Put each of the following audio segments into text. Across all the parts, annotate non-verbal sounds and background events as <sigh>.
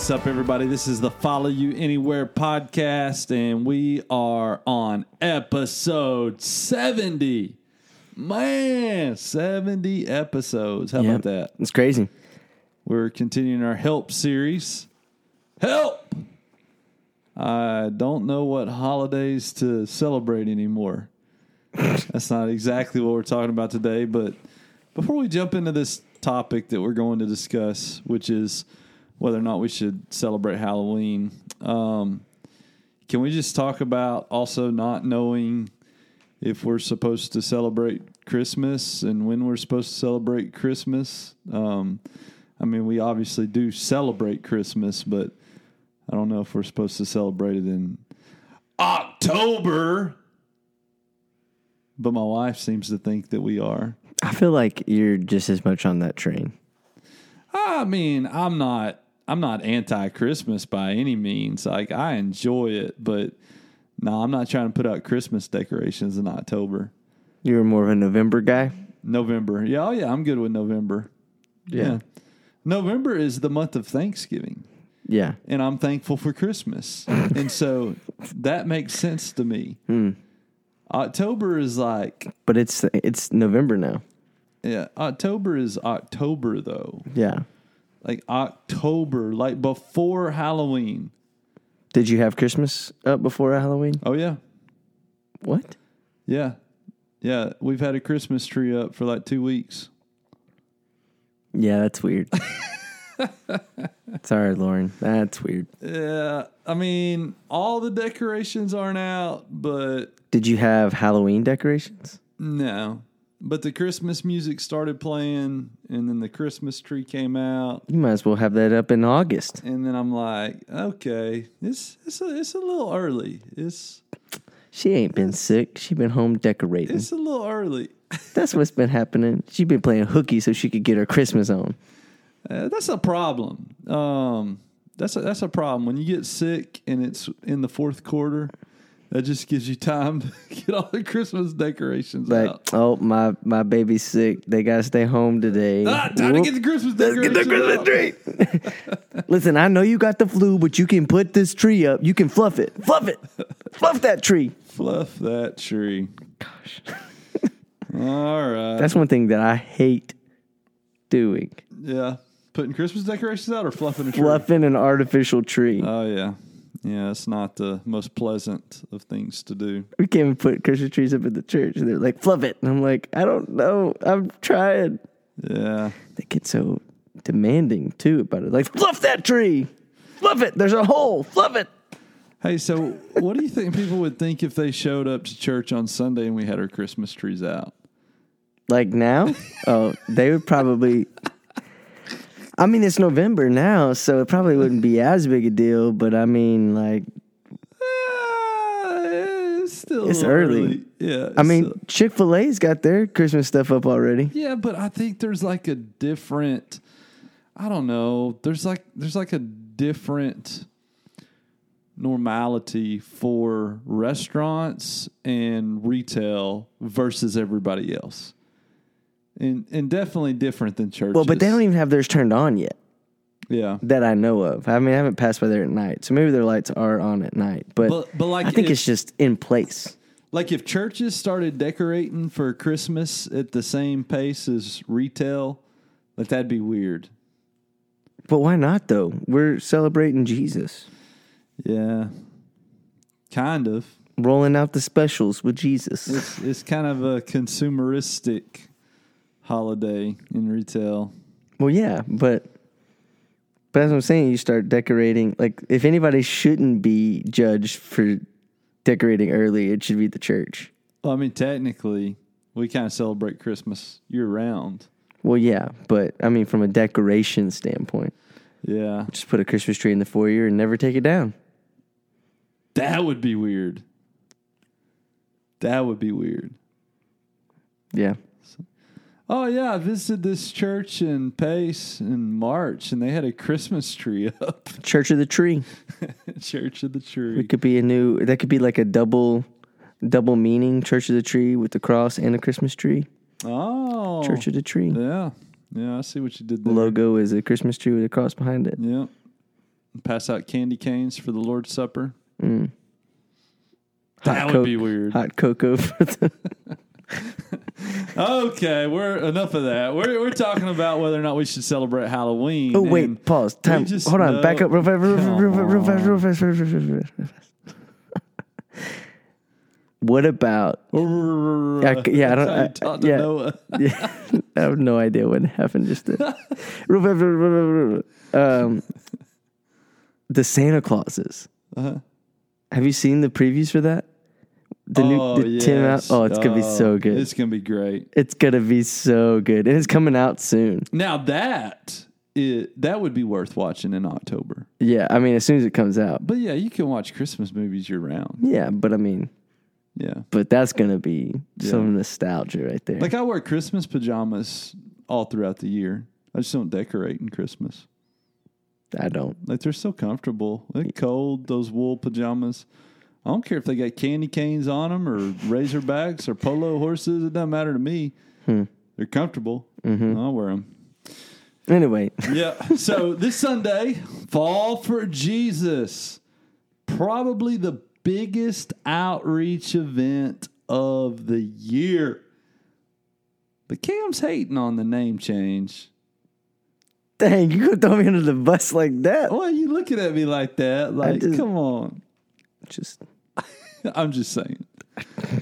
what's up, everybody? This is the Follow You Anywhere podcast, and we are on episode 70. Man, 70 episodes. How about that? It's crazy. We're continuing our help series. Help! I don't know what holidays to celebrate anymore. That's not exactly what we're talking about today, but before we jump into this topic that we're going to discuss, which is whether or not we should celebrate Halloween, um, can we just talk about also not knowing if we're supposed to celebrate Christmas and when we're supposed to celebrate Christmas? Um, I mean, we obviously do celebrate Christmas, but I don't know if we're supposed to celebrate it in October. But my wife seems to think that we are. I feel like you're just as much on that train. I mean, I'm not I'm not anti Christmas by any means. Like I enjoy it, but no, I'm not trying to put out Christmas decorations in October. You're more of a November guy. November. Yeah, oh yeah, I'm good with November. Yeah. November is the month of Thanksgiving. Yeah. and I'm thankful for Christmas. <laughs> and so that makes sense to me. Hmm. October is like, But it's it's November now. yeah, October is October though. Yeah. Like October, like before Halloween. Did you have Christmas up before Halloween? Oh, yeah. What? Yeah. Yeah. We've had a Christmas tree up for like two weeks. Yeah, that's weird. <laughs> Sorry, Lauren. That's weird. Yeah. I mean, all the decorations aren't out, but Did you have Halloween decorations? no. But the Christmas music started playing, and then the Christmas tree came out. You might as well have that up in August. And then I'm like, okay, it's it's a, it's a little early. It's She ain't been sick. She been home decorating. it's a little early. <laughs> That's what's been happening. She been playing hooky so she could get her Christmas on. Uh, that's a problem. Um, that's a, that's a problem when you get sick and it's in the fourth quarter. That just gives you time to <laughs> get all the Christmas decorations Like, out. oh my my baby's sick. They gotta stay home today. Ah, time Whoop. to get the Christmas Let's get the Christmas tree. <laughs> Listen, I know you got the flu, but you can put this tree up. You can fluff it. Fluff it. fluff that tree. Fluff that tree. Gosh. all right. That's one thing that I hate doing. yeah. Putting Christmas decorations out or fluffing a tree? Fluffing an artificial tree. Oh yeah. Yeah, it's not the most pleasant of things to do. we can't even put Christmas trees up at the church. And they're like, fluff it. And I'm like, I don't know. I'm trying. Yeah. They get so demanding too about it. Like, fluff that tree. Fluff it. There's a hole. Fluff it. Hey, so what do you think people would think if they showed up to church on Sunday and we had our Christmas trees out? Like now? <laughs> oh, they would probably. I mean, it's November now, so it probably wouldn't be as big a deal. But I mean, like, Ah, it's still It's little early. Yeah. I mean, Chick Fil A's got their Christmas stuff up already. yeah, but I think there's like a different. I don't know. There's like there's like a different normality for restaurants and retail versus everybody else. And and definitely different than churches. Well, but they don't even have theirs turned on yet Yeah. that I know of. I mean, I haven't passed by there at night, so maybe their lights are on at night. But, But- but like I think if- it's just in place. Like if churches started decorating for Christmas at the same pace as retail, like that'd be weird. But why not though? We're celebrating Jesus, Yeah. Kind of. rolling out the specials with Jesus. It's it's kind of a consumeristic holiday in retail. Well, yeah, but but as I'm saying, you start decorating. Like, if anybody shouldn't be judged for decorating early, it should be the church. Well, I mean technically we kind of celebrate Christmas year round. Well, yeah, but I mean, from a decoration standpoint, Yeah. just put a Christmas tree in the foyer and never take it down. That would be weird. That would be weird. Yeah, Oh yeah, I visited this church in Pace in March, and they had a Christmas tree <laughs> up. Church of the Tree. <laughs> Church of the Tree. It could be a new. That could be like a double, double meaning. Church of the Tree with the cross and a Christmas tree. Oh, Church of the Tree. Yeah, yeah, I see what you did there. The logo is a Christmas tree with a cross behind it. Yeah, pass out candy canes for the Lord's Supper. Mm. Hot that would Coke- be weird. Hot cocoa for the. <laughs> Okay, we're enough of that. We're we're talking about whether or not we should celebrate Halloween. Oh wait, pause. Time. just Hold on. know- Back up. Real fast. Real fast. Real fast. Real fast. What about? Yeah, yeah, I don't- I- to yeah. Yeah, I have no idea what happened just real. um, the Santa Clauses. Uh-huh. Have you seen the previews for that? The oh, new the Tim out. Oh, it's gonna be so Oh, good. It's gonna be great. It's gonna be so good, and it's coming out soon. Now that it, that would be worth watching in October. Yeah, I mean, as soon as it comes out. But yeah, you can watch Christmas movies year round. Yeah, but I mean, Yeah. but that's gonna be some nostalgia right there. Like I wear Christmas pajamas all throughout the year. I just don't decorate in Christmas. I don't. Like they're so comfortable. They're cold. Those wool pajamas. I don't care if they got candy canes on them or razorbacks or polo horses. It doesn't matter to me. Hmm. They're comfortable. Mm-hmm. I'll wear them. Anyway, Yeah. So this Sunday, Fall for Jesus, probably the biggest outreach event of the year. But Cam's hating on the name change. dang, you gonna throw me under the bus like that? Why are you looking at me like that? Like, just- come on. Just <laughs> I'm just saying.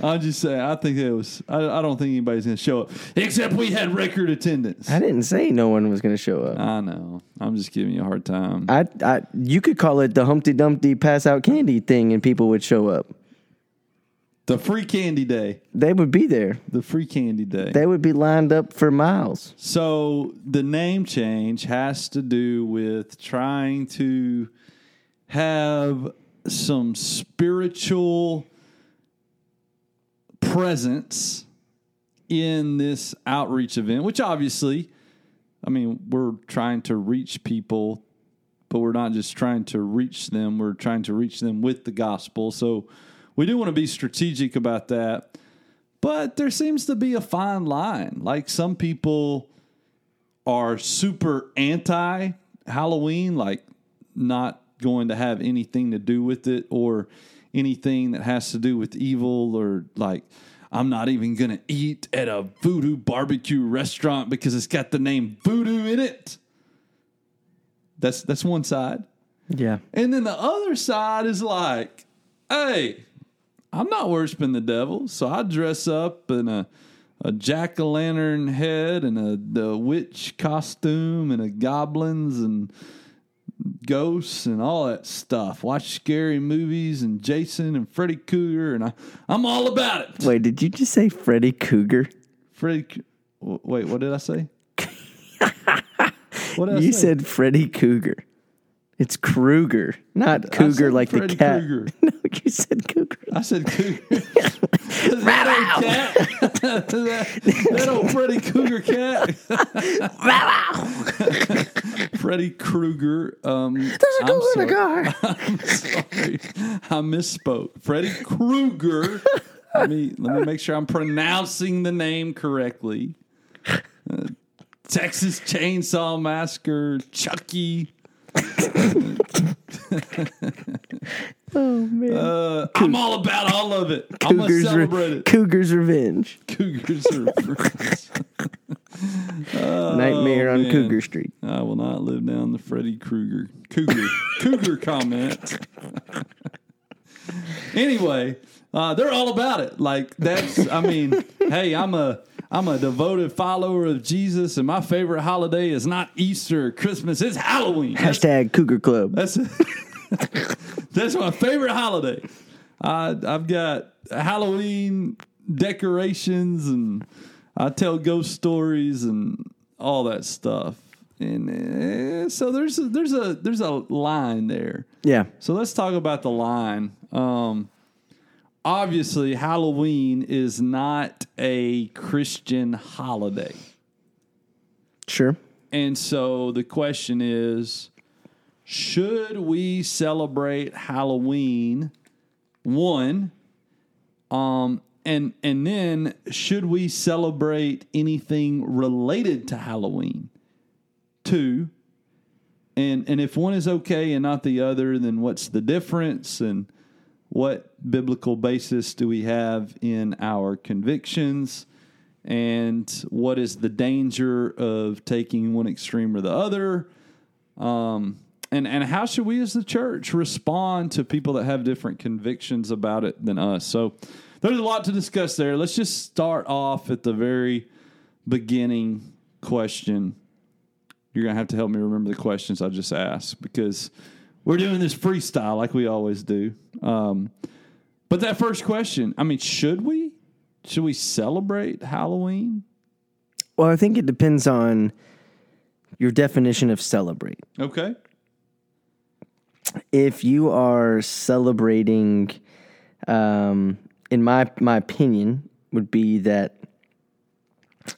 I'm just saying. I think it was. I, I don't think anybody's going to show up, except we had record attendance. I didn't say no one was gonna show up. I know. I'm just giving you a hard time. I, I, you could call it the Humpty Dumpty pass out candy thing, and people would show up. the free candy day. They would be there. The free candy day. They would be lined up for miles. So the name change has to do with trying to have some spiritual presence in this outreach event, which obviously, I mean, we're trying to reach people, but we're not just trying to reach them, we're trying to reach them with the gospel. So we do want to be strategic about that. But there seems to be a fine line. Like some people are super anti Halloween, like not going to have anything to do with it or anything that has to do with evil or like I'm not even going to eat at a voodoo barbecue restaurant because it's got the name voodoo in it. That's that's one side. Yeah. And then the other side is like, hey, I'm not worshiping the devil, so I dress up in a a jack o' lantern head and a the witch costume and a goblins and ghosts and all that stuff. Watch scary movies and Jason and Freddy Cougar and I, I'm all about it. Wait, did you just say Freddy Cougar? Freddy, wait, what did I say? <laughs> what did I You say? said Freddy Cougar. It's Krueger, not Cougar like Freddy the cat. Krueger. <laughs> No, you said Cougar. I said cougar. <laughs> old cat, that, <laughs> that old Freddy Cougar cat. <laughs> Freddy Krueger. Um, There's a cougar in the car. I'm sorry. I misspoke. Freddy Krueger. let me let me make sure I'm pronouncing the name correctly. Uh, Texas Chainsaw Massacre, Chucky. <laughs> Oh man. Uh, I'm all about all of it. I'm gonna Cougar's, celebrate Re- it. Cougar's Revenge. Cougars are friends. <laughs> Nightmare on Oh, man. Cougar Street. I will not live down the Freddy Krueger Cougar Cougar <laughs> comment. anyway, uh, they're all about it. Like that's, I mean, <laughs> hey, I'm a I'm a devoted follower of Jesus, and my favorite holiday is not Easter or Christmas; it's Halloween. That's Hashtag Cougar Club. that's, that's my favorite holiday. I, I've got Halloween decorations and I tell ghost stories and all that stuff. And eh, so there's a, there's a there's a line there. Yeah. So let's talk about the line. Um, obviously, Halloween is not a Christian holiday. Sure. And so the question is should we celebrate Halloween? One, um, and and then should we celebrate anything related to Halloween? Two, And and if one is okay and not the other, then what's the difference? And what biblical basis do we have in our convictions? And what is the danger of taking one extreme or the other? Um, and and how should we as the church respond to people that have different convictions about it than us? So there's a lot to discuss there. Let's just start off at the very beginning question. You're gonna have to help me remember the questions I just asked because we're doing this freestyle like we always do. Um, but that first question, I mean, should we? Should we celebrate Halloween? Well, I think it depends on your definition of celebrate. Okay. If you are celebrating, um, in my my opinion, would be that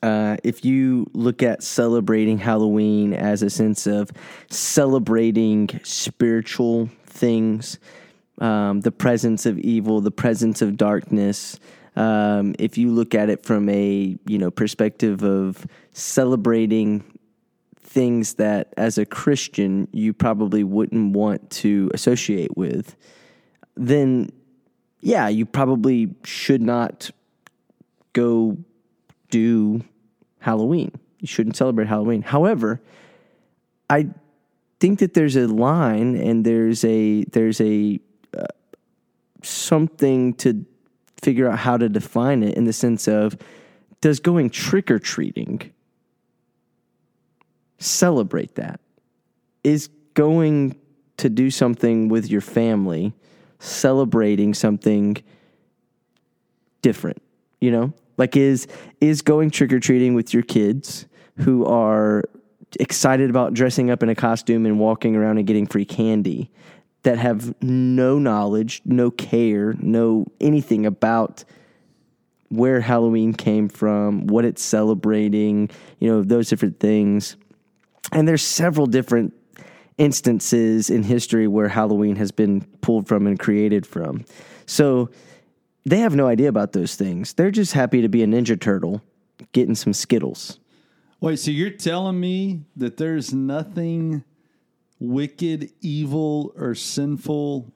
uh, if you look at celebrating Halloween as a sense of celebrating spiritual things, um, the presence of evil, the presence of darkness. Um, if you look at it from a you know perspective of celebrating things that as a Christian you probably wouldn't want to associate with, then yeah, you probably should not go do Halloween. You shouldn't celebrate Halloween. However, I think that there's a line and there's a there's a uh, something to figure out how to define it in the sense of does going trick or treating celebrate that? Is going to do something with your family celebrating something different, you know? Like is is going trick or treating with your kids who are excited about dressing up in a costume and walking around and getting free candy that have no knowledge, no care, no anything about where Halloween came from, what it's celebrating, you know, those different things. And there's several different instances in history where Halloween has been pulled from and created from. So they have no idea about those things. They're just happy to be a Ninja Turtle getting some Skittles. Wait, so you're telling me that there's nothing wicked, evil, or sinful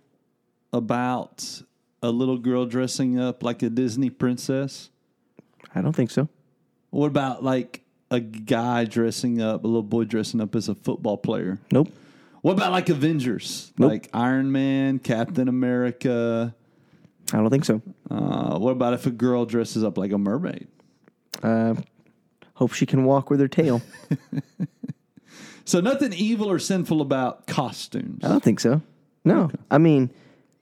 about a little girl dressing up like a Disney princess? I don't think so. What about like a guy dressing up, a little boy dressing up as a football player? Nope. What about like Avengers? Nope. Like Iron Man, Captain America? I don't think so. Uh, what about if a girl dresses up like a mermaid? Uh, hope she can walk with her tail. <laughs> So nothing evil or sinful about costumes. I don't think so. No. I mean,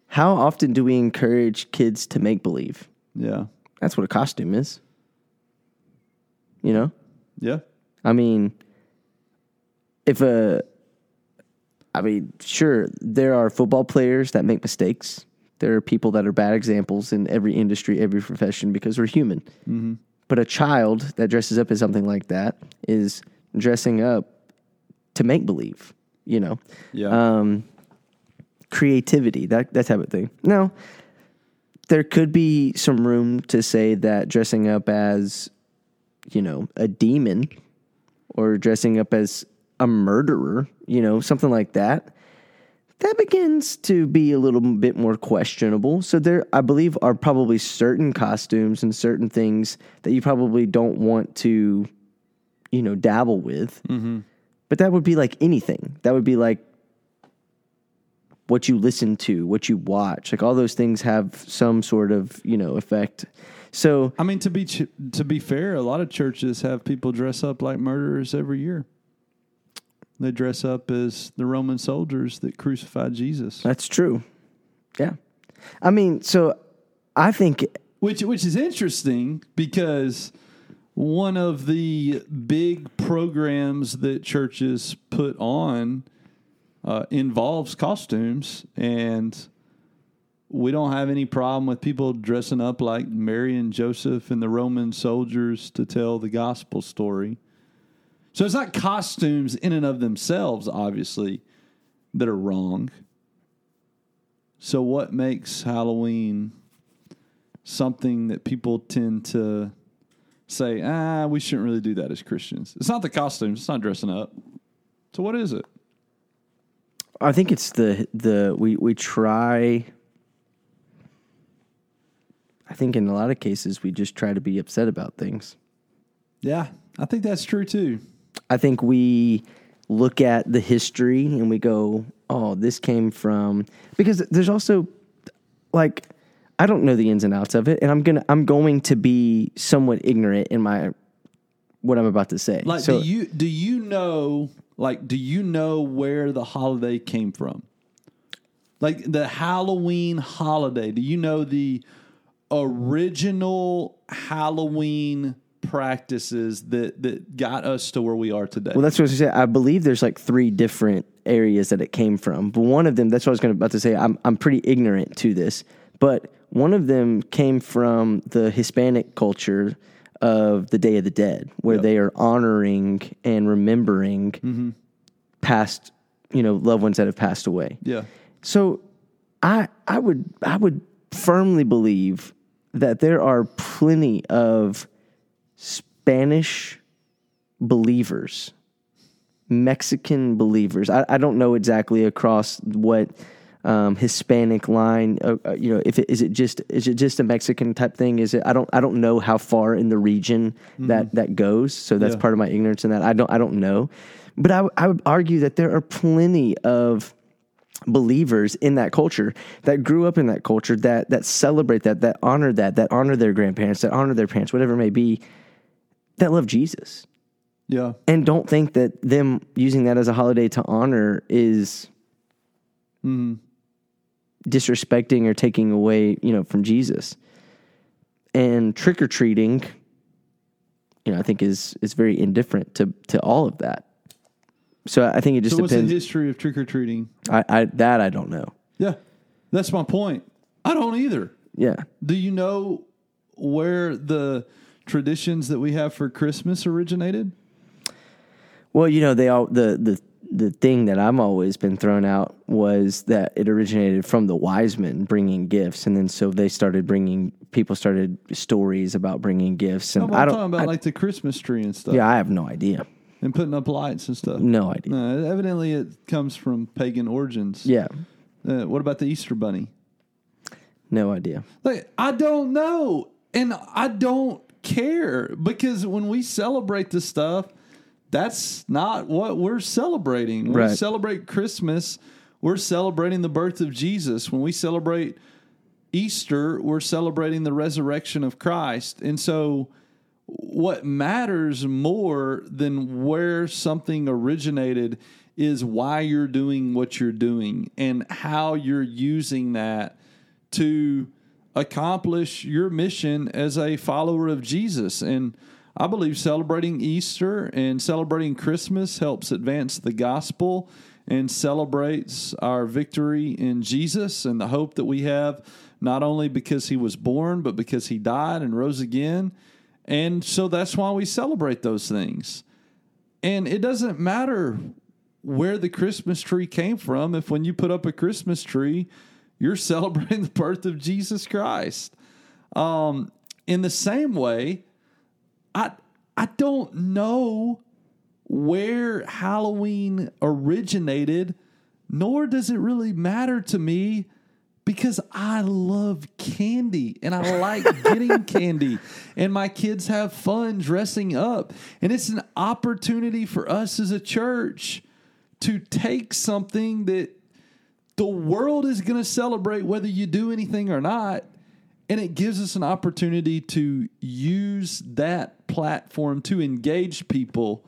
how often do we encourage kids to make believe? Yeah. That's what a costume is. You know? Yeah. I mean, if a, I mean, sure, there are football players that make mistakes. There are people that are bad examples in every industry, every profession, because we're human. But a child that dresses up as something like that is dressing up to make believe, you know? Yeah. um, creativity, that that type of thing. Now, there could be some room to say that dressing up as, you know, a demon or dressing up as a murderer, you know, something like that, that begins to be a little bit more questionable. So there, I believe, are probably certain costumes and certain things that you probably don't want to, you know, dabble with. Mm-hmm. But that would be like anything. That would be like what you listen to, what you watch. Like all those things have some sort of, you know, effect. So, I mean, to be ch- to be fair, a lot of churches have people dress up like murderers every year. They dress up as the Roman soldiers that crucified Jesus, that's true. Yeah. I mean, so I think which which is interesting because one of the big programs that churches put on uh, involves costumes, and we don't have any problem with people dressing up like Mary and Joseph and the Roman soldiers to tell the gospel story. So it's not costumes in and of themselves, obviously, that are wrong. So what makes Halloween something that people tend to say, ah, we shouldn't really do that as Christians? It's not the costumes, it's not dressing up. So what is it? I think it's the the we we try. I think in a lot of cases we just try to be upset about things. Yeah, I think that's true too. I think we look at the history and we go, "Oh, this came from," because there's also like I don't know the ins and outs of it, and I'm gonna I'm going to be somewhat ignorant in my what I'm about to say. Like, so do you do you know? Like, do you know where the holiday came from? Like the Halloween holiday. Do you know the original Halloween practices that that got us to where we are today? Well, that's what I was going to say. I believe there's like three different areas that it came from, but one of them. That's what I was going about to say. I'm I'm pretty ignorant to this, but one of them came from the Hispanic culture of the Day of the Dead, where Yep. they are honoring and remembering mm-hmm. past, you know, loved ones that have passed away. yeah. So I I would I would firmly believe that there are plenty of Spanish believers, Mexican believers. I, I don't know exactly across what um, Hispanic line. Uh, uh, you know, if it, is it just is it just a Mexican type thing? Is it? I don't I don't know how far in the region that that goes. So that's Yeah. part of my ignorance in that. I don't I don't know, but I would- I would argue that there are plenty of believers in that culture that grew up in that culture that that celebrate that that honor that that honor their grandparents that honor their parents whatever it may be that love Jesus Yeah. and don't think that them using that as a holiday to honor is disrespecting or taking away you know from Jesus and trick or treating you know I think is is very indifferent to to all of that so I think it just So what's the depends history of trick or treating? I, I that I don't know Yeah. That's my point. I don't either. yeah Do you know where the traditions that we have for Christmas originated? Well, you know, they all the the the thing that I've always been thrown out was that it originated from the wise men bringing gifts, and then so they started bringing people started stories about bringing gifts, and No, I I'm don't. talking about I- like the Christmas tree and stuff. yeah, I have no idea. And putting up lights and stuff. No idea. No, evidently it comes from pagan origins. Yeah, Uh, what about the Easter bunny? no idea. Like, I don't know. And I don't care because when we celebrate this stuff, that's not what we're celebrating. When we celebrate Christmas, we're celebrating the birth of Jesus. When we celebrate Easter, we're celebrating the resurrection of Christ. And so, what matters more than where something originated is why you're doing what you're doing and how you're using that to accomplish your mission as a follower of Jesus. And I believe celebrating Easter and celebrating Christmas helps advance the gospel and celebrates our victory in Jesus and the hope that we have, not only because he was born, but because he died and rose again. And so that's why we celebrate those things. And it doesn't matter where the Christmas tree came from if when you put up a Christmas tree, you're <laughs> celebrating the birth of Jesus Christ. Um, in the same way, I I don't know where Halloween originated, nor does it really matter to me because I love candy and I like <laughs> getting candy. And my kids have fun dressing up. And it's an opportunity for us as a church to take something that the world is going to celebrate whether you do anything or not. And it gives us an opportunity to use that platform to engage people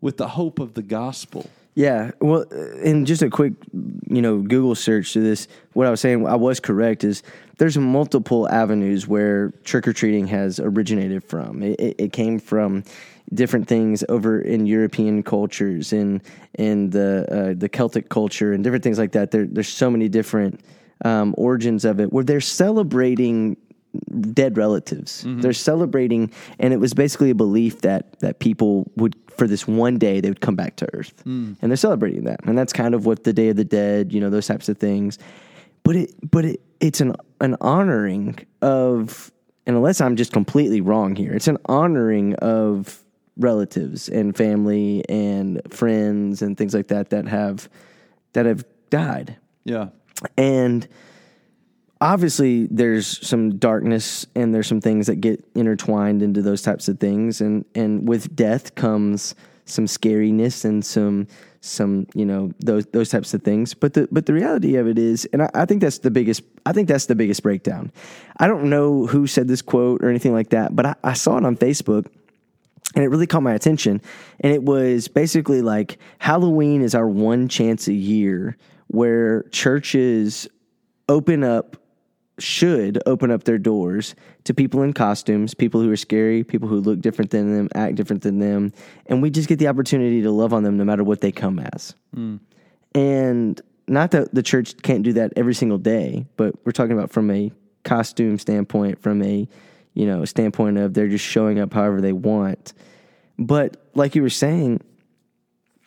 with the hope of the gospel. Yeah, well, and just a quick, you know, Google search to this. What I was saying, I was correct. Is there's multiple avenues where trick or treating has originated from. It, it, it came from different things over in European cultures and in the uh, the Celtic culture and different things like that. There, there's so many different um, origins of it where they're celebrating dead relatives. Mm-hmm. They're celebrating, and it was basically a belief that that people would, for this one day, they would come back to Earth, mm. and they're celebrating that, and that's kind of what the Day of the Dead, you know, those types of things. But it, but it, it's an an honoring of, and unless I'm just completely wrong here, it's an honoring of relatives and family and friends and things like that that have that have died. Yeah. And obviously there's some darkness and there's some things that get intertwined into those types of things. And and with death comes some scariness and some some you know those those types of things. But the but the reality of it is and I, I think that's the biggest I think that's the biggest breakdown. I don't know who said this quote or anything like that but I, I saw it on Facebook and it really caught my attention. And it was basically like Halloween is our one chance a year where churches open up, should open up their doors to people in costumes, people who are scary, people who look different than them, act different than them. And we just get the opportunity to love on them no matter what they come as. Hmm. And not that the church can't do that every single day, but we're talking about from a costume standpoint, from a you know standpoint of they're just showing up however they want. But like you were saying,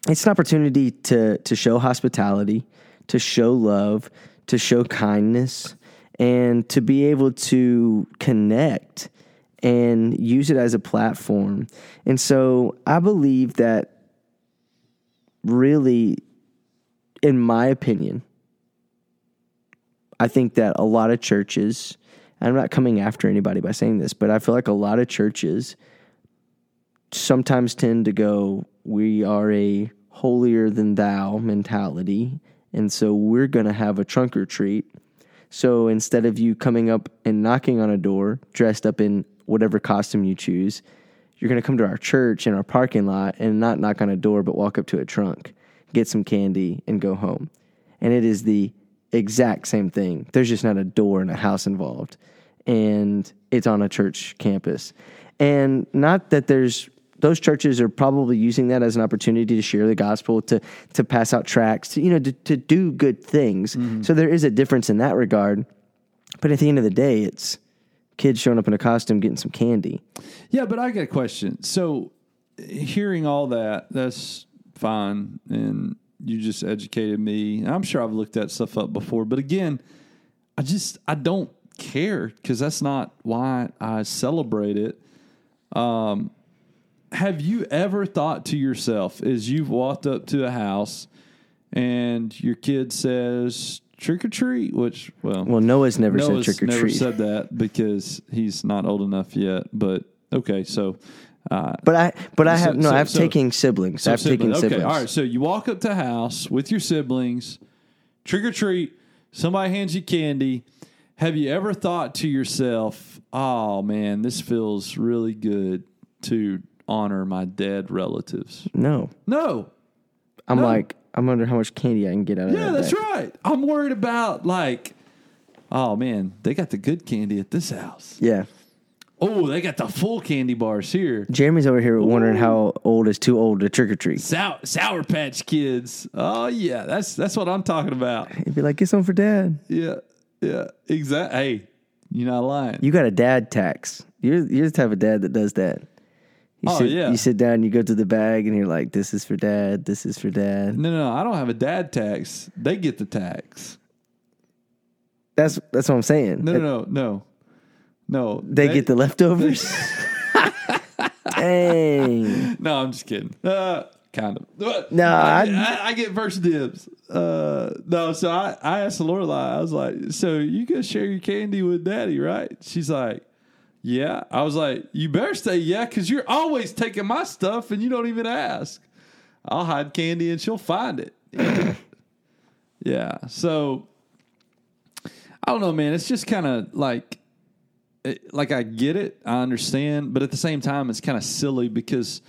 it's an opportunity to to show hospitality, to show love, to show kindness, and to be able to connect and use it as a platform. And so I believe that really in my opinion, I think that a lot of churches, I'm not coming after anybody by saying this, but I feel like a lot of churches sometimes tend to go, we are a holier than thou mentality. And so we're going to have a trunk or treat. So instead of you coming up and knocking on a door dressed up in whatever costume you choose, you're going to come to our church in our parking lot and not knock on a door, but walk up to a trunk, get some candy, and go home. And it is the exact same thing. There's just not a door and a house involved. And it's on a church campus. And not that there's those churches are probably using that as an opportunity to share the gospel, to to pass out tracts, to, you know, to, to do good things. So there is a difference in that regard. But at the end of the day, it's kids showing up in a costume getting some candy. Yeah, but I got a question. So, hearing all that, that's fine. And you just educated me. I'm sure I've looked that stuff up before. But again, I just, I don't care because that's not why I celebrate it. Um, have you ever thought to yourself as you've walked up to a house and your kid says trick or treat, which, well, Well, Noah's never Noah's said trick or treat. never treat. said that because he's not old enough yet. But okay, so uh, But I, but I So- have no. so- I've so- taken siblings. so I've taken sibling- siblings. Okay, all right. So you walk up to a house with your siblings, trick or treat. Somebody hands you candy. Have you ever thought to yourself, "Oh man, this feels really good to honor my dead relatives"? No, No. I'm No. like, I'm wondering how much candy I can get out of Yeah, that. that's bag. right. I'm worried about like, oh man, they got the good candy at this house. Yeah. Oh, they got the full candy bars here. Jeremy's over here wondering how old is too old to trick or treat. Sour, Sour Patch Kids. Oh yeah, that's that's what I'm talking about. He'd be like, get some for dad. Yeah, yeah, exactly. Hey, you're not lying. You got a dad tax. You're you're the type of dad that does that. You Oh, sit, yeah. You sit down, you go to the bag, and you're like, "This is for dad. This is for dad." no, no, no, I don't have a dad tax. They get the tax. That's that's what I'm saying. No, no, no, no, no. They, get the leftovers. <laughs> Dang. No, I'm just kidding. Uh, kind of. No, I, I- I, I get first dibs. Uh, no, so I, I asked Lorelai. I was like, "So you gonna share your candy with Daddy, right?" She's like, "Yeah." I was like, "You better say yeah, because you're always taking my stuff and you don't even ask. I'll hide candy and she'll find it." <laughs> yeah. So I don't know, man. It's just kind of like it, like I get it, I understand, but at the same time, it's kind of silly because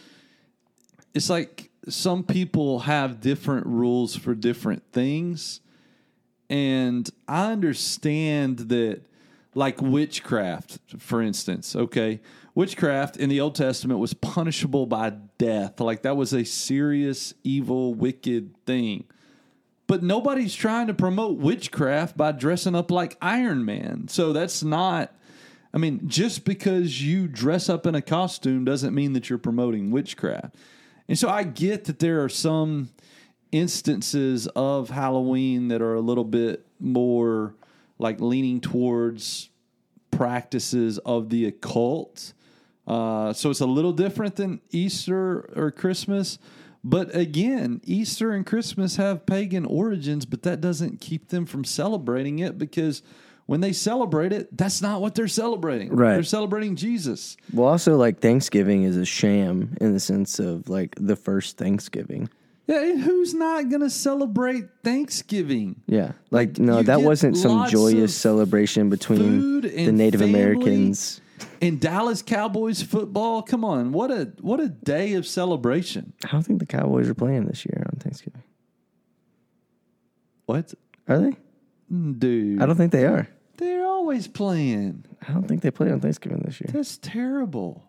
it's like some people have different rules for different things, and I understand that, like witchcraft, for instance. Okay, witchcraft in the Old Testament was punishable by death. Like that was a serious, evil, wicked thing. But nobody's trying to promote witchcraft by dressing up like Iron Man. So that's not. I mean, just because you dress up in a costume doesn't mean that you're promoting witchcraft. And so I get that there are some instances of Halloween that are a little bit more like leaning towards practices of the occult. Uh, so it's a little different than Easter or Christmas. But again, Easter and Christmas have pagan origins, but that doesn't keep them from celebrating it because when they celebrate it, that's not what they're celebrating. Right. They're celebrating Jesus. Well, also like Thanksgiving is a sham in the sense of like the first Thanksgiving. Yeah, and who's not going to celebrate Thanksgiving? Yeah, like no, you that get wasn't some lots joyous of celebration between food the and Native family. Americans. And Dallas Cowboys football, come on, what a what a day of celebration. I don't think the Cowboys are playing this year on Thanksgiving. What? Are they? Mm, dude. I don't think they are. They're always playing. I don't think they play on Thanksgiving this year. That's terrible.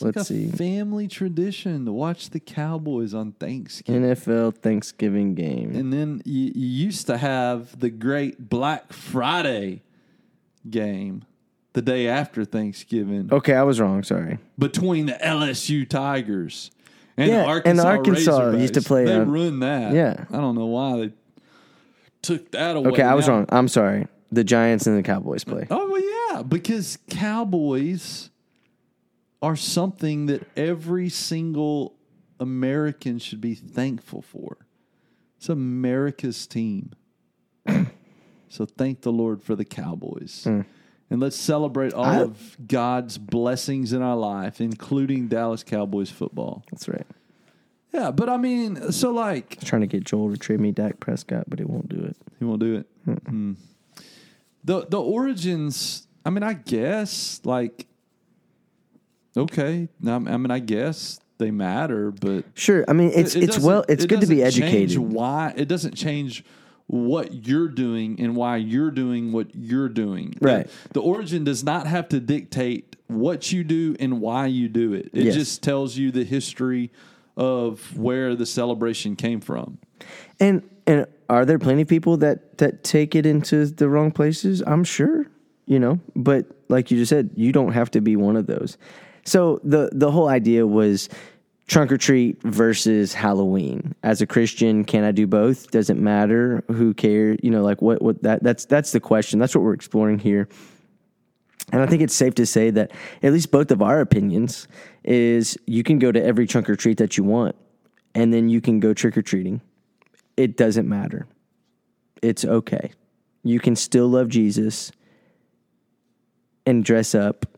It's Let's like a see. family tradition to watch the Cowboys on Thanksgiving. NFL Thanksgiving game. And then you, you used to have the great Black Friday game the day after Thanksgiving Okay, I was wrong. Sorry. between the LSU Tigers and Yeah, the Arkansas, the Arkansas Razorbacks. used to play They on- ruined that. Yeah. I don't know why they took that away. Okay, I was Now- wrong. I'm sorry. The Giants and the Cowboys play. Oh well, yeah, because Cowboys are something that every single American should be thankful for. It's America's team. <clears throat> so thank the Lord for the Cowboys. And let's celebrate all I- of God's blessings in our life, including Dallas Cowboys football. That's right. Yeah, but I mean, so like trying to get Joel to trade me Dak Prescott, but he won't do it. He won't do it. Hmm. The the origins. I mean, I guess like okay. I mean, I guess they matter, but Sure. I mean, it's it it's well, it's it good to be educated. Why it doesn't change what you're doing and why you're doing what you're doing. Right. The, origin does not have to dictate what you do and why you do it. It Yes. just tells you the history of where the celebration came from. And and are there plenty of people that that take it into the wrong places? I'm sure, you know. But like you just said, you don't have to be one of those. So the the whole idea was trunk or treat versus Halloween. As a Christian, can I do both? Does it matter? Who cares? You know, like what what that that's that's the question. That's what we're exploring here. And I think it's safe to say that at least both of our opinions is you can go to every trunk or treat that you want, and then you can go trick or treating. It doesn't matter. It's okay. You can still love Jesus and dress up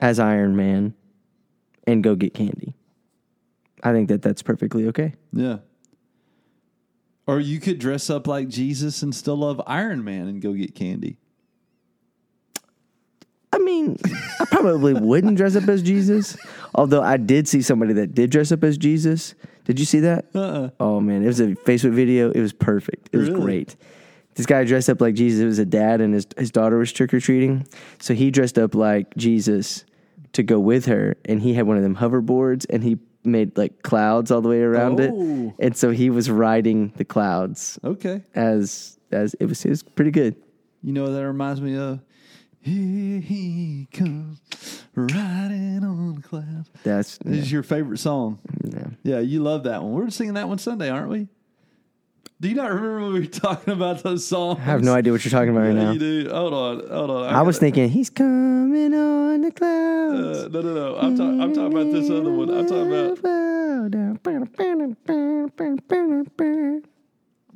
as Iron Man and go get candy. I think that that's perfectly okay. Yeah. Or you could dress up like Jesus and still love Iron Man and go get candy. I mean, I probably wouldn't dress up as Jesus, although I did see somebody that did dress up as Jesus. Did you see that? Uh-uh. Oh man, it was a Facebook video. It was perfect. It was Really? great. This guy dressed up like Jesus. It was a dad, and his his daughter was trick or treating. So he dressed up like Jesus to go with her, and he had one of them hoverboards, and he made like clouds all the way around it, Oh. and so he was riding the clouds Okay. as as it was. It was pretty good. You know that reminds me of? Here he comes, riding on the clouds. That's This is your favorite song. yeah. Yeah, you love that one. We're singing that one Sunday, aren't we? Do you not remember when we were talking about those songs? I have no idea what you're talking about right now. you do. Hold on, hold on. I was gotta- thinking he's coming on the clouds. Uh, no, no, no. I'm, ta- I'm talking about this other one. I'm talking about.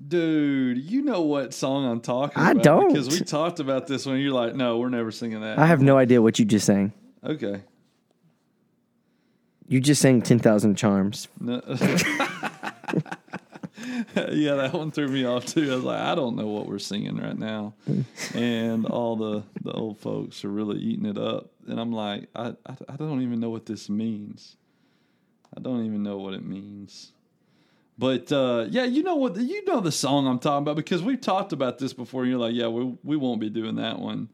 Dude, you know what song I'm talking I about. don't. Because we talked about this one. You're like, no, we're never singing that. I have no idea what you just sang. okay. You just sang 10,000 Charms. No. <laughs> <laughs> <laughs> yeah, that one threw me off too. I was like, I don't know what we're singing right now, <laughs> and all the the old folks are really eating it up, and I'm like, I I, I don't even know what this means. I don't even know what it means. But uh, yeah, you know what? You know the song I'm talking about because we've talked about this before. And you're like, yeah, we we won't be doing that one.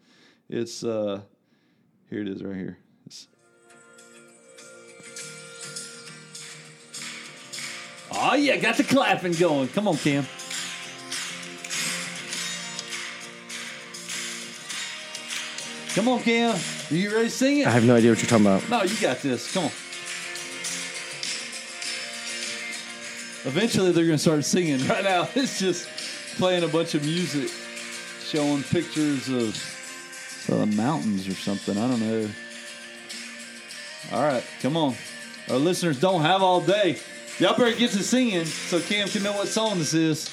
It's uh, here it is right here. Oh yeah, got the clapping going. Come on, Cam. Come on, Cam. Are you ready to sing it? I have no idea what you're talking about. No, you got this. Come on. Eventually, they're going to start singing. Right now, <laughs> it's just playing a bunch of music, showing pictures of uh, mountains or something. I don't know. All right, come on. Our listeners don't have all day. Y'all better get to singing so Cam can know what song this is.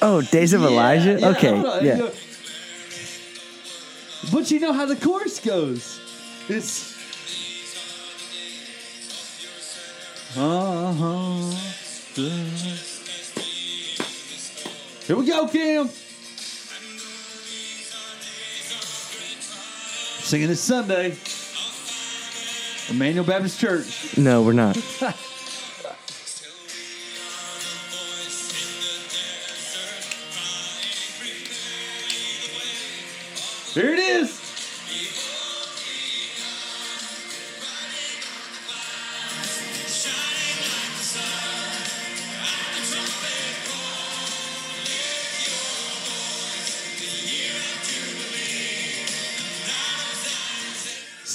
Oh, Days of Elijah. Yeah, yeah, okay, yeah. You know- But you know how the chorus goes. It's. Uh-huh. Here we go, Cam. Singing this Sunday. Emmanuel Baptist Church. No, we're not. Here it is.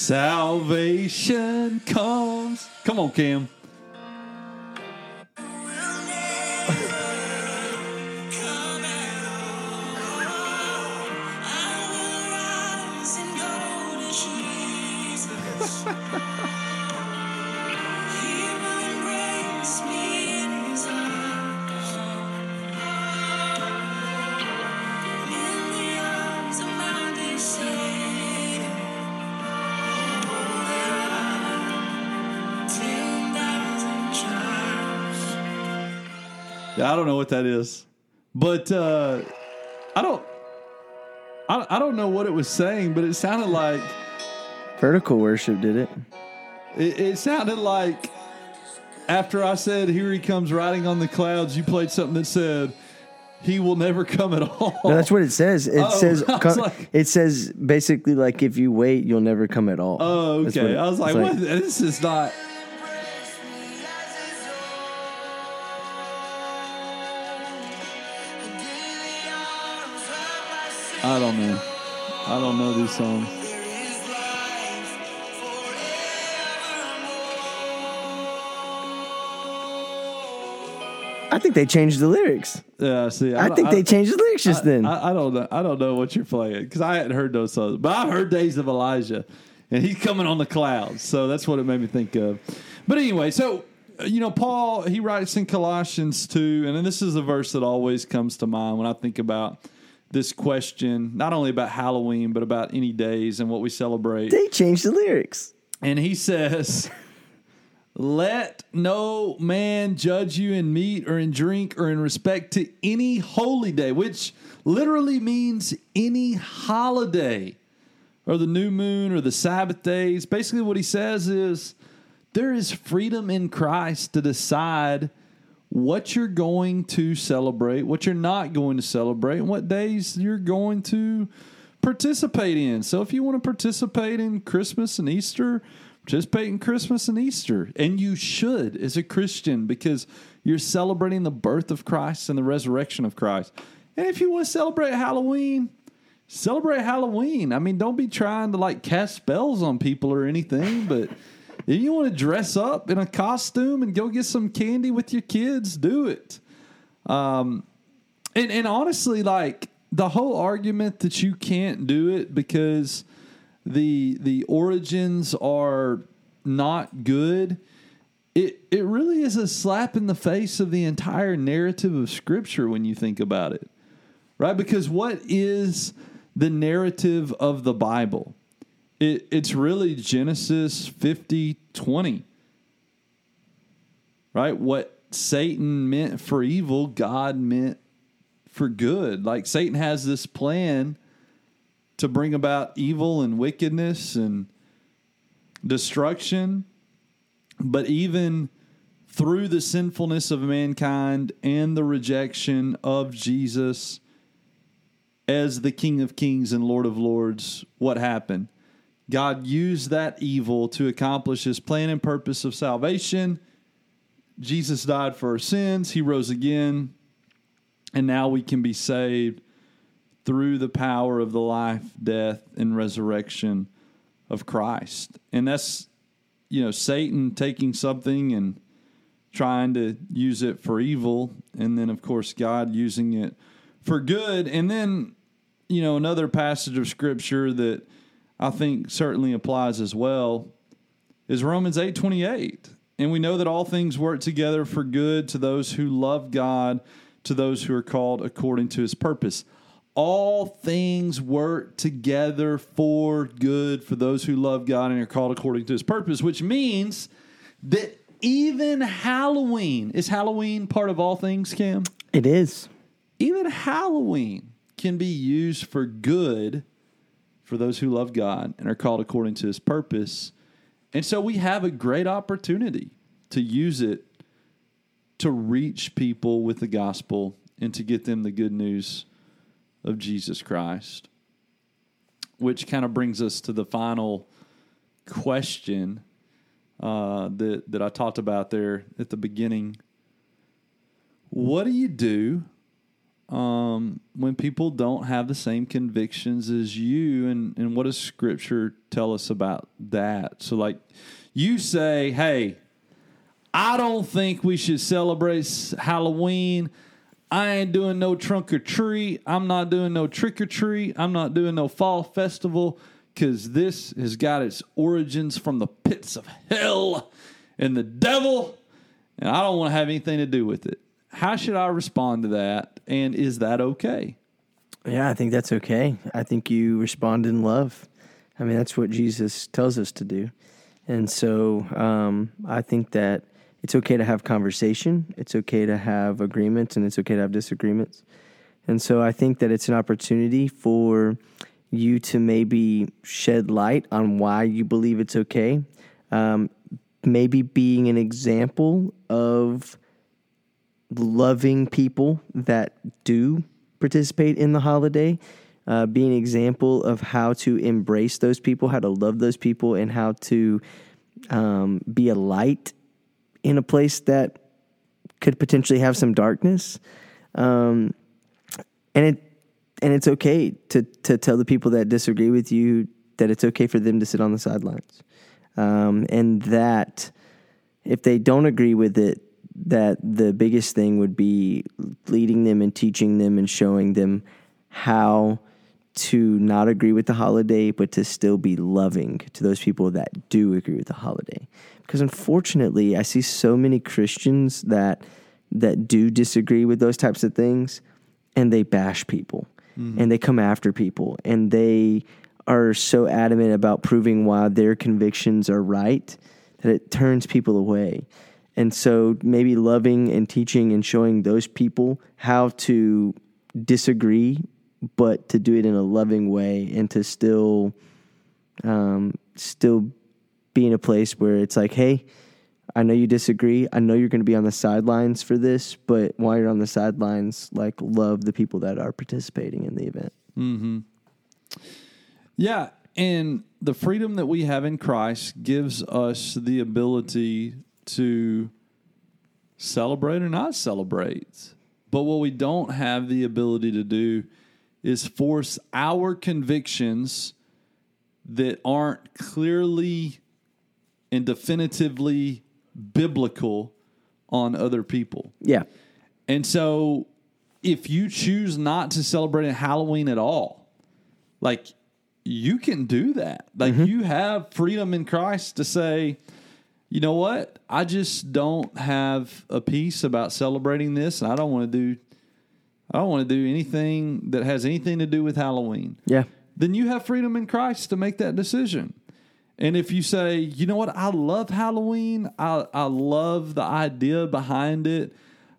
Salvation comes. Come on, Cam. I don't know what that is, but uh, I don't. I, I don't know what it was saying, but it sounded like Vertical worship did it. it, it sounded like after I said, "Here he comes riding on the clouds," you played something that said, "He will never come at all." No, that's what it says. It Oh, says <laughs> I like- it says basically like if you wait, you'll never come at all. oh, okay. what it- I was like, "What? This is not." I don't know. I don't know these songs. I think they changed the lyrics. Yeah, see, I, think they changed the lyrics just then. I, I don't know. I don't know what you're playing because I hadn't heard those songs, but I heard Days of Elijah, and he's coming on the clouds. So that's what it made me think of. But anyway, so uh, you know, Paul he writes in Colossians two, and this is a verse that always comes to mind when I think about this question, not only about Halloween but about any days and what we celebrate. they changed the lyrics. And he says, Let no man judge you in meat or in drink or in respect to any holy day, which literally means any holiday or the new moon or the Sabbath days. Basically, what he says is there is freedom in Christ to decide what you're going to celebrate, what you're not going to celebrate, and what days you're going to participate in. So if you want to participate in Christmas and Easter, participate in Christmas and Easter. And you should as a Christian because you're celebrating the birth of Christ and the resurrection of Christ. And if you want to celebrate Halloween, celebrate Halloween. I mean, don't be trying to like cast spells on people or anything, but if you want to dress up in a costume and go get some candy with your kids, do it. Um, and, and honestly, like the whole argument that you can't do it because the the origins are not good, it it really is a slap in the face of the entire narrative of Scripture when you think about it, right? Because what is the narrative of the Bible? It, it's really Genesis 50 20 right? What Satan meant for evil, God meant for good. Like Satan has this plan to bring about evil and wickedness and destruction, but even through the sinfulness of mankind and the rejection of Jesus as the King of Kings and Lord of Lords, what happened? God used that evil to accomplish his plan and purpose of salvation. Jesus died for our sins, he rose again, and now we can be saved through the power of the life, death, and resurrection of Christ. And that's, you know, Satan taking something and trying to use it for evil, and then, of course, God using it for good. And then, you know, another passage of scripture that I think certainly applies as well is Romans 8 28. And we know that all things work together for good to those who love God, to those who are called according to his purpose. All things work together for good for those who love God and are called according to his purpose, which means that even Halloween is Halloween part of all things, Cam? It is. Even Halloween can be used for good for those who love God and are called according to his purpose. And so we have a great opportunity to use it to reach people with the gospel and to get them the good news of Jesus Christ. Which kind of brings us to the final question uh, that that I talked about there at the beginning. What do you do um, when people don't have the same convictions as you, and and what does Scripture tell us about that? So, like, you say, "Hey, I don't think we should celebrate Halloween." I ain't doing no trunk or treat. I'm not doing no trick or treat. I'm not doing no fall festival because this has got its origins from the pits of hell and the devil, and I don't want to have anything to do with it. How should I respond to that? And is that okay? Yeah, I think that's okay. I think you respond in love. I mean, that's what Jesus tells us to do. And so um, I think that it's okay to have conversation, it's okay to have agreements, and it's okay to have disagreements. And so I think that it's an opportunity for you to maybe shed light on why you believe it's okay. Um, maybe being an example of loving people that do participate in the holiday, uh, be an example of how to embrace those people, how to love those people, and how to um, be a light in a place that could potentially have some darkness. Um, and it and it's okay to to tell the people that disagree with you that it's okay for them to sit on the sidelines, um, and that if they don't agree with it, that the biggest thing would be leading them and teaching them and showing them how to not agree with the holiday, but to still be loving to those people that do agree with the holiday. Because unfortunately, I see so many Christians that that do disagree with those types of things, and they bash people, mm-hmm. and they come after people, and they are so adamant about proving why their convictions are right that it turns people away. And so maybe loving and teaching and showing those people how to disagree, but to do it in a loving way and to still, um, still be in a place where it's like, hey, I know you disagree. I know you're going to be on the sidelines for this, but while you're on the sidelines, like love the people that are participating in the event. Mm-hmm. Yeah, and the freedom that we have in Christ gives us the ability to celebrate or not celebrate. But what we don't have the ability to do is force our convictions that aren't clearly and definitively biblical on other people. Yeah. And so if you choose not to celebrate Halloween at all, like you can do that. Like mm-hmm. you have freedom in Christ to say, you know what? I just don't have a peace about celebrating this, and I don't want to do. I don't want to do anything that has anything to do with Halloween. Yeah. Then you have freedom in Christ to make that decision. And if you say, you know what, I love Halloween, I, I love the idea behind it,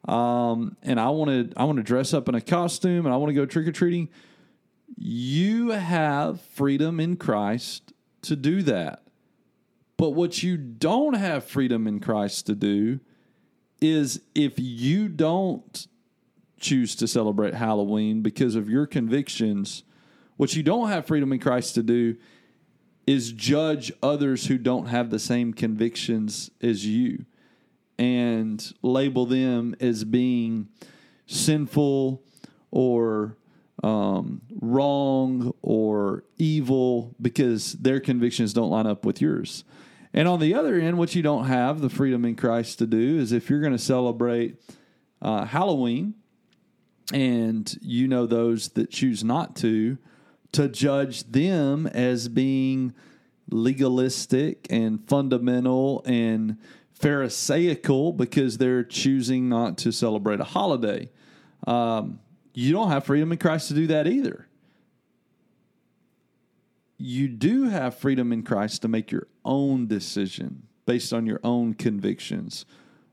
um, and I want to I want to dress up in a costume and I want to go trick or treating, you have freedom in Christ to do that. But what you don't have freedom in Christ to do is if you don't choose to celebrate Halloween because of your convictions, what you don't have freedom in Christ to do is judge others who don't have the same convictions as you and label them as being sinful or um, wrong or evil because their convictions don't line up with yours. And on the other end, what you don't have the freedom in Christ to do is if you're going to celebrate uh, Halloween and you know those that choose not to, to judge them as being legalistic and fundamental and Pharisaical because they're choosing not to celebrate a holiday. Um, you don't have freedom in Christ to do that either. You do have freedom in Christ to make your own decision based on your own convictions,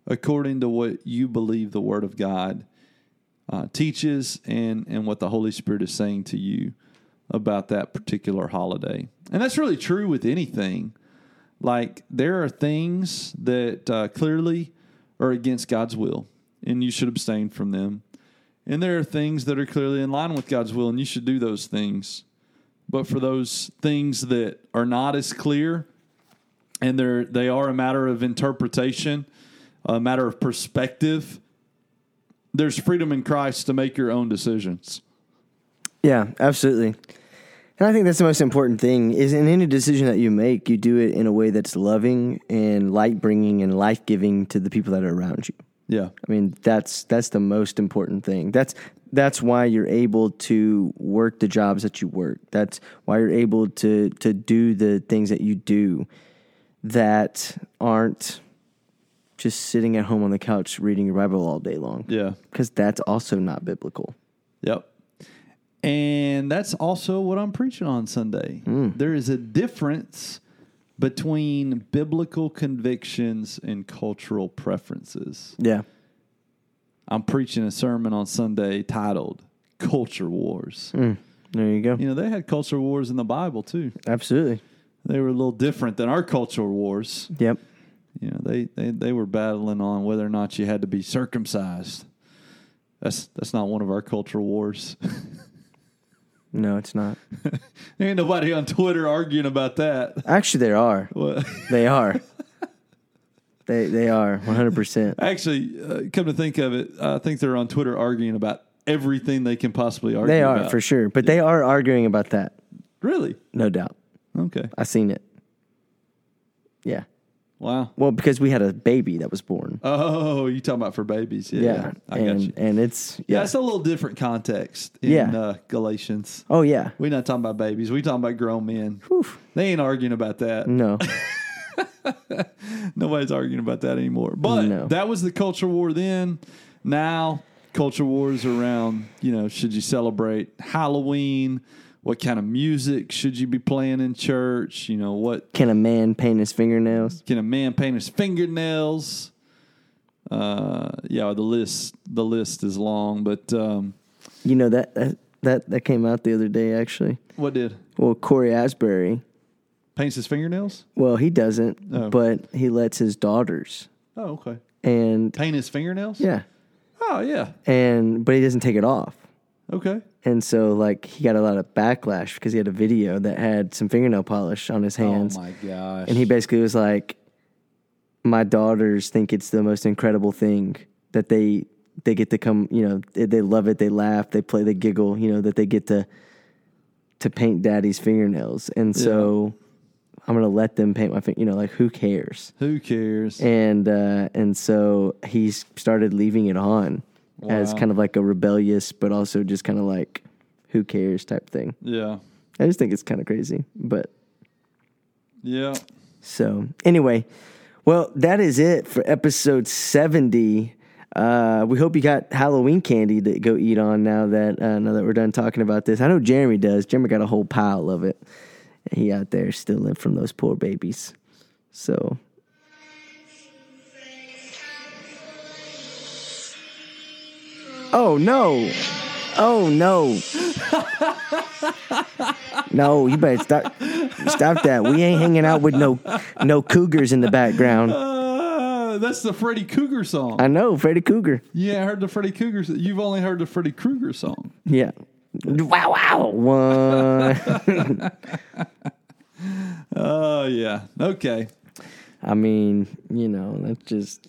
according to what you believe the Word of God uh, teaches and, and what the Holy Spirit is saying to you about that particular holiday. And that's really true with anything. Like, there are things that uh, clearly are against God's will, and you should abstain from them. And there are things that are clearly in line with God's will, and you should do those things. But for those things that are not as clear, and they're they are a matter of interpretation, a matter of perspective, there's freedom in Christ to make your own decisions. Yeah, absolutely. And I think that's the most important thing is in any decision that you make, you do it in a way that's loving and light bringing and life giving to the people that are around you. Yeah. I mean, that's that's the most important thing. That's that's why you're able to work the jobs that you work. That's why you're able to to do the things that you do that aren't just sitting at home on the couch reading your Bible all day long. Yeah. Because that's also not biblical. Yep. And that's also what I'm preaching on Sunday. Mm. There is a difference between biblical convictions and cultural preferences. Yeah. I'm preaching a sermon on Sunday titled Culture Wars. Mm. There you go. You know, they had culture wars in the Bible too. Absolutely. They were a little different than our cultural wars. Yep. You know, they, they, they were battling on whether or not you had to be circumcised. That's that's not one of our cultural wars. <laughs> No, it's not. <laughs> Ain't nobody on Twitter arguing about that. Actually, there are. <laughs> Well, They are. they they are 100%. actually, uh, come to think of it, I think they're on Twitter arguing about everything they can possibly argue. They are about. for sure, but they are arguing about that. Really? No doubt. Okay. I seen it. Yeah. Wow. Well, because we had a baby that was born. Oh, you talking about for babies? Yeah, Yeah. I and got you. and it's Yeah, yeah. it's a little different context in Yeah. uh, Galatians. Oh yeah. We're not talking about babies. We talking about grown men. Whew. They ain't arguing about that. No. <laughs> Nobody's arguing about that anymore. But No. that was the culture war then. Now, culture wars around, you know, should you celebrate Halloween? What kind of music should you be playing in church? You know, what Can a man paint his fingernails? can a man paint his fingernails? Uh, yeah, the list the list is long, but um, You know that that that, that came out the other day actually. what did Well, Cory Asbury. paints his fingernails? Well, he doesn't, Oh. but he lets his daughters Oh, okay. and Paint his fingernails? yeah, Oh, yeah. and but he doesn't take it off. Okay. And so, like, he got a lot of backlash because he had a video that had some fingernail polish on his hands. Oh my gosh. And he basically was like, My daughters think it's the most incredible thing that they they get to come, you know, they, they love it, they laugh, they play, they giggle, you know, that they get to to paint daddy's fingernails. And so I'm gonna let them paint my finger, you know, like who cares? Who cares? And uh and so he's started leaving it on as kind of like a rebellious but also just kind of like who cares type thing. yeah. I just think it's kind of crazy, but Yeah. so anyway, well, that is it for episode seventy. Uh, we hope you got Halloween candy to go eat on now that uh, now that we're done talking about this. I know Jeremy does. Jeremy got a whole pile of it. He out there stealing from those poor babies. So Oh no. Oh no. <laughs> no, you better stop stop that. We ain't hanging out with no no cougars in the background. Uh, that's the Freddy Cougar song. I know, Freddy Cougar. yeah, I heard the Freddy Cougar. You've only heard the Freddy Krueger song. Yeah. Wow wow. One. <laughs> <laughs> Oh yeah. Okay. I mean, you know, that's just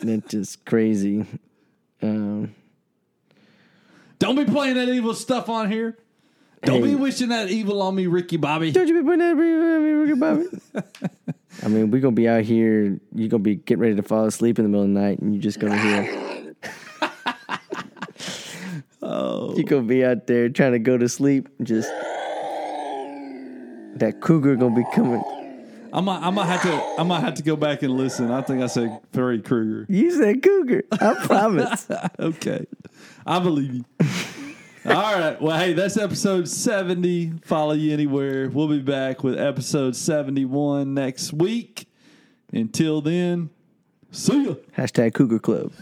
that's just crazy. Um Don't be playing that evil stuff on here. Don't Hey. be wishing that evil on me, Ricky Bobby. Don't you be putting that evil on me, Ricky Bobby? <laughs> I mean, we're gonna be out here. You're gonna be getting ready to fall asleep in the middle of the night, and you're just gonna hear. oh, you're gonna be out there trying to go to sleep. and Just that cougar gonna be coming. I might, I might have to, I might have to go back and listen. I think I said Freddy Krueger. You said cougar. I <laughs> promise. okay, I believe you. All right. Well, hey, that's episode seventy. Follow you anywhere. We'll be back with episode seventy-one next week. Until then, see ya. Hashtag Cougar Club.